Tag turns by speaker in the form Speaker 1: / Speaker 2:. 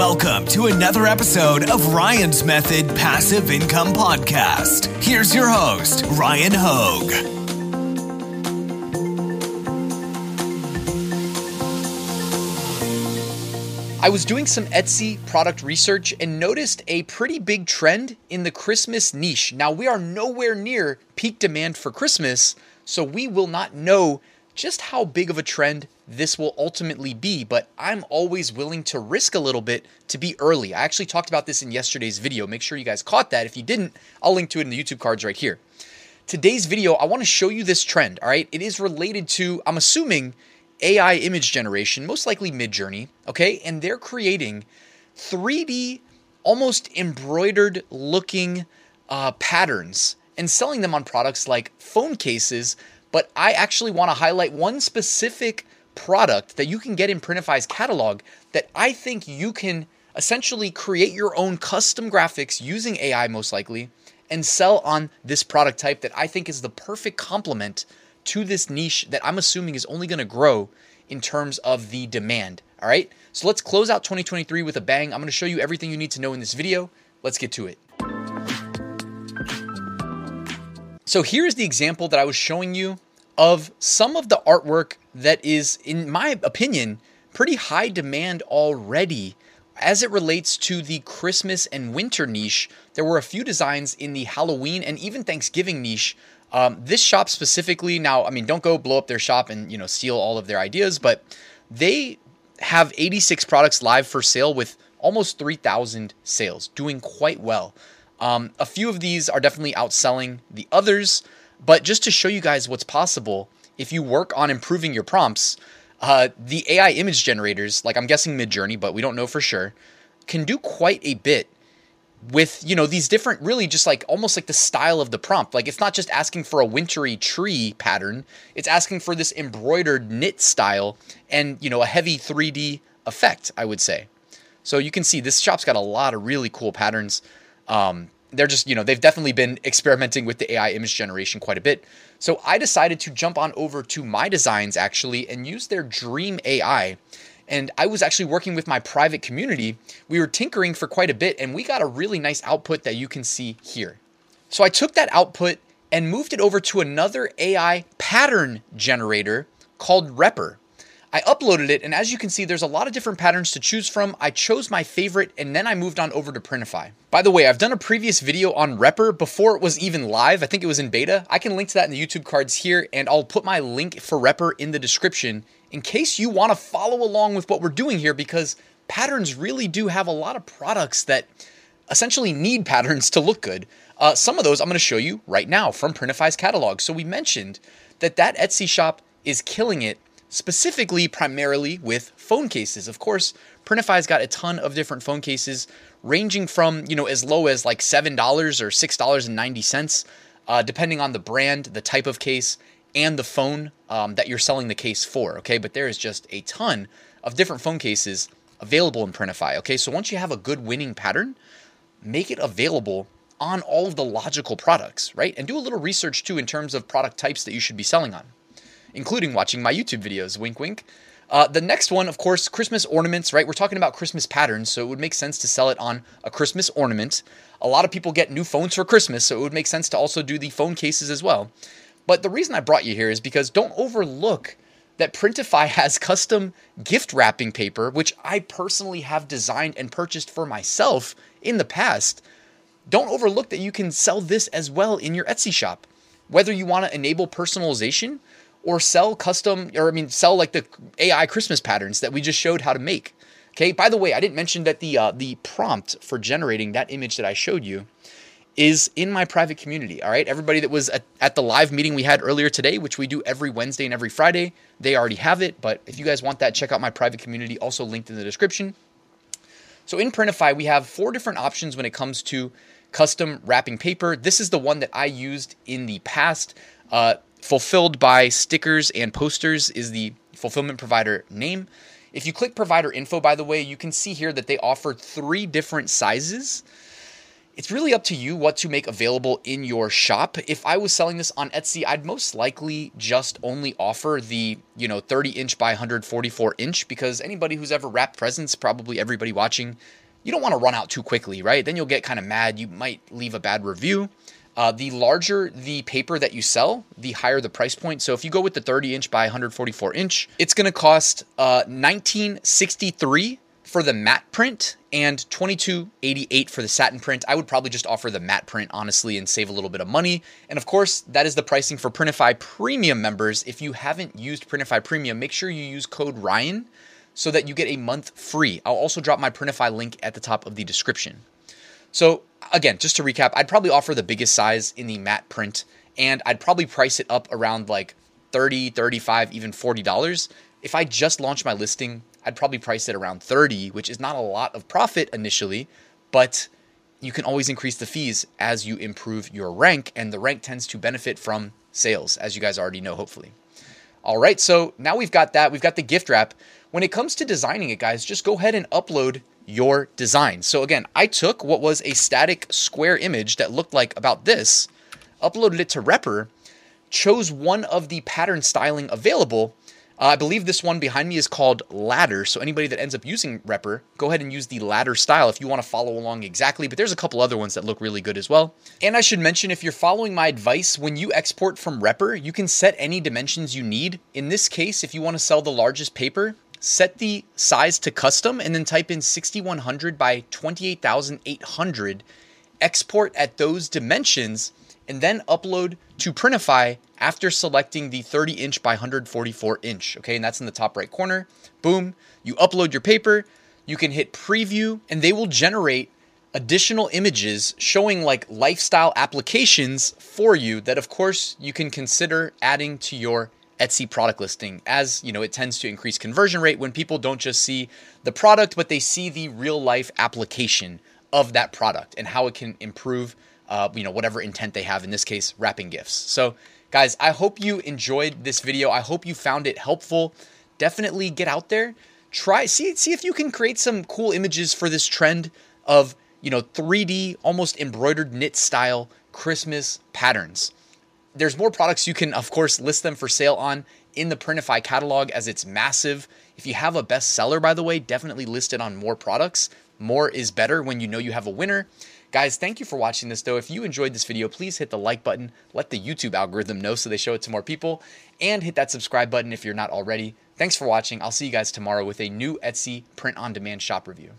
Speaker 1: Welcome to another episode of Ryan's Method Passive Income Podcast. Here's your host, Ryan Hogue.
Speaker 2: I was doing some Etsy product research and noticed a pretty big trend in the Christmas niche. Now, we are nowhere near peak demand for Christmas, so we will not know just how big of a trend this will ultimately be, but I'm always willing to risk a little bit to be early. I actually talked about this in yesterday's video. Make sure you guys caught that. If you didn't, I'll link to it in the YouTube cards right here. Today's video, I want to show you this trend, all right? It is related to, I'm assuming, AI image generation, most likely Midjourney, okay? And they're creating 3D, almost embroidered looking uh, patterns and selling them on products like phone cases. But I actually want to highlight one specific product that you can get in Printify's catalog that I think you can essentially create your own custom graphics using AI, most likely, and sell on this product type that I think is the perfect complement to this niche that I'm assuming is only going to grow in terms of the demand. All right. So let's close out 2023 with a bang. I'm going to show you everything you need to know in this video. Let's get to it. So here's the example that I was showing you of some of the artwork that is, in my opinion, pretty high demand already. As it relates to the Christmas and winter niche, there were a few designs in the Halloween and even Thanksgiving niche um, this shop specifically, now, I mean, don't go blow up their shop and you know steal all of their ideas, but they have 86 products live for sale with almost 3,000 sales, doing quite well. Um, a few of these are definitely outselling the others, but just to show you guys what's possible, if you work on improving your prompts, uh, the AI image generators, like I'm guessing Midjourney, but we don't know for sure, can do quite a bit with you know these different really just like almost like the style of the prompt. Like it's not just asking for a wintry tree pattern. It's asking for this embroidered knit style and you know a heavy 3d effect i would say. So you can see this shop's got a lot of really cool patterns. Um, they're just you know they've definitely been experimenting with the ai image generation quite a bit so i decided to jump on over to my designs actually and use their dream ai and I was actually working with my private community. We were tinkering for quite a bit and we got a really nice output that you can see here. So I took that output and moved it over to another AI pattern generator called Repper. I uploaded it, and as you can see, there's a lot of different patterns to choose from. I chose my favorite, and then I moved on over to Printify. By the way, I've done a previous video on Repper before it was even live. I think it was in beta. I can link to that in the YouTube cards here, and I'll put my link for Repper in the description in case you want to follow along with what we're doing here, because patterns really do have a lot of products that essentially need patterns to look good. Uh, some of those I'm going to show you right now from Printify's catalog. So we mentioned that that Etsy shop is killing it specifically primarily with phone cases. Of course, Printify's got a ton of different phone cases ranging from, you know, as low as like $7 or $6.90 uh, depending on the brand, the type of case, and the phone um, that you're selling the case for. Okay, but there is just a ton of different phone cases available in Printify. Okay, so once you have a good winning pattern, make it available on all of the logical products, right? And do a little research too in terms of product types that you should be selling on, including watching my YouTube videos. Wink, wink. Uh, the next one, of course, Christmas ornaments, right? We're talking about Christmas patterns, so it would make sense to sell it on a Christmas ornament. A lot of people get new phones for Christmas, so it would make sense to also do the phone cases as well. But the reason I brought you here is because don't overlook that Printify has custom gift wrapping paper, which I personally have designed and purchased for myself in the past. Don't overlook that you can sell this as well in your Etsy shop. Whether you want to enable personalization or sell custom, or I mean, sell like the AI Christmas patterns that we just showed how to make. Okay. By the way, I didn't mention that the uh, the prompt for generating that image that I showed you is in my private community. All right. Everybody that was at, at, the live meeting we had earlier today, which we do every Wednesday and every Friday, they already have it. But if you guys want that, check out my private community, also linked in the description. So in Printify, we have four different options when it comes to custom wrapping paper. This is the one that I used in the past. Uh, fulfilled by stickers and posters is the fulfillment provider name. If you click provider info, by the way, you can see here that they offer three different sizes it's really up to you what to make available in your shop. If I was selling this on Etsy, I'd most likely just only offer the, you know, 30 inch by 144 inch because anybody who's ever wrapped presents, probably everybody watching, you don't want to run out too quickly, right? Then you'll get kind of mad. You might leave a bad review. Uh, the larger the paper that you sell, the higher the price point. So if you go with the 30 inch by 144 inch, it's going to cost uh, 1963 for the matte print and 2288 for the satin print. I would probably just offer the matte print honestly and save a little bit of money. And of course, that is the pricing for Printify Premium members. If you haven't used Printify Premium, make sure you use code Ryan so that you get a month free. I'll also drop my Printify link at the top of the description. So, again, just to recap, I'd probably offer the biggest size in the matte print and I'd probably price it up around like 30, 35, even $40. If I just launched my listing I'd probably price it around 30, which is not a lot of profit initially, but you can always increase the fees as you improve your rank, and the rank tends to benefit from sales, as you guys already know, hopefully. All right, so now we've got that. We've got the gift wrap. When it comes to designing it, guys, just go ahead and upload your design. So again, I took what was a static square image that looked like about this, uploaded it to Repper, chose one of the pattern styling available, uh, I believe this one behind me is called Ladder. So anybody that ends up using Repper, go ahead and use the Ladder style if you want to follow along exactly. But there's a couple other ones that look really good as well. And I should mention, if you're following my advice, when you export from Repper, you can set any dimensions you need. In this case, if you want to sell the largest paper, set the size to custom and then type in 6100 by 28800 export at those dimensions and then upload to Printify after selecting the 30 inch by 144 inch. Okay, and that's in the top right corner. Boom, you upload your paper, you can hit preview, and they will generate additional images showing like lifestyle applications for you that, of course, you can consider adding to your Etsy product listing as you know it tends to increase conversion rate when people don't just see the product but they see the real life application of that product and how it can improve uh, you know, whatever intent they have, in this case, wrapping gifts. So, guys, I hope you enjoyed this video. I hope you found it helpful. Definitely get out there, try, see, see if you can create some cool images for this trend of, you know, 3D, almost embroidered knit style Christmas patterns. There's more products you can, of course, list them for sale on in the Printify catalog as it's massive. If you have a bestseller, by the way, definitely list it on more products. More is better when you know you have a winner. Guys, thank you for watching this though. If you enjoyed this video, please hit the like button, let the YouTube algorithm know so they show it to more people, and hit that subscribe button if you're not already. Thanks for watching. I'll see you guys tomorrow with a new Etsy print on demand shop review.